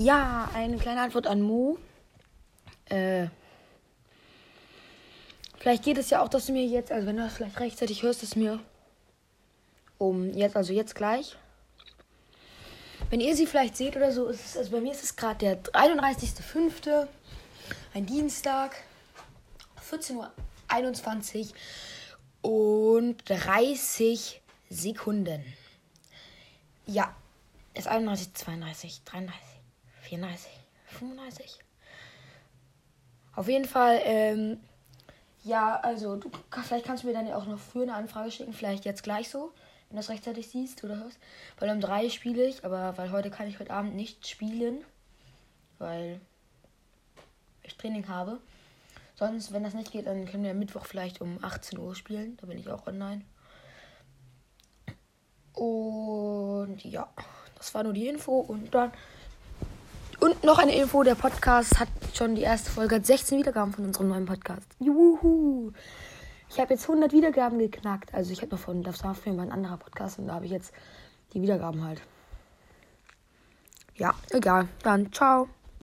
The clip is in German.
Ja, eine kleine Antwort an Mo. Äh, vielleicht geht es ja auch, dass du mir jetzt, also wenn du das vielleicht rechtzeitig hörst, es mir um jetzt, also jetzt gleich. Wenn ihr sie vielleicht seht oder so, ist es, also bei mir ist es gerade der 31.05. Ein Dienstag. 14.21 Uhr und 30 Sekunden. Ja, ist 31, 32, 33, 34, 35. Auf jeden Fall, ähm, ja, also du vielleicht kannst du mir dann ja auch noch früher eine Anfrage schicken, vielleicht jetzt gleich so, wenn du das rechtzeitig siehst oder hörst. Weil um drei spiele ich, aber weil heute kann ich heute Abend nicht spielen, weil ich Training habe. Sonst, wenn das nicht geht, dann können wir Mittwoch vielleicht um 18 Uhr spielen. Da bin ich auch online. Und ja, das war nur die Info. Und dann. Und noch eine Info: der Podcast hat schon die erste Folge, hat 16 Wiedergaben von unserem neuen Podcast. Juhu! Ich habe jetzt 100 Wiedergaben geknackt. Also, ich habe noch von Das war für ein anderer Podcast und da habe ich jetzt die Wiedergaben halt. Ja, egal. Dann ciao.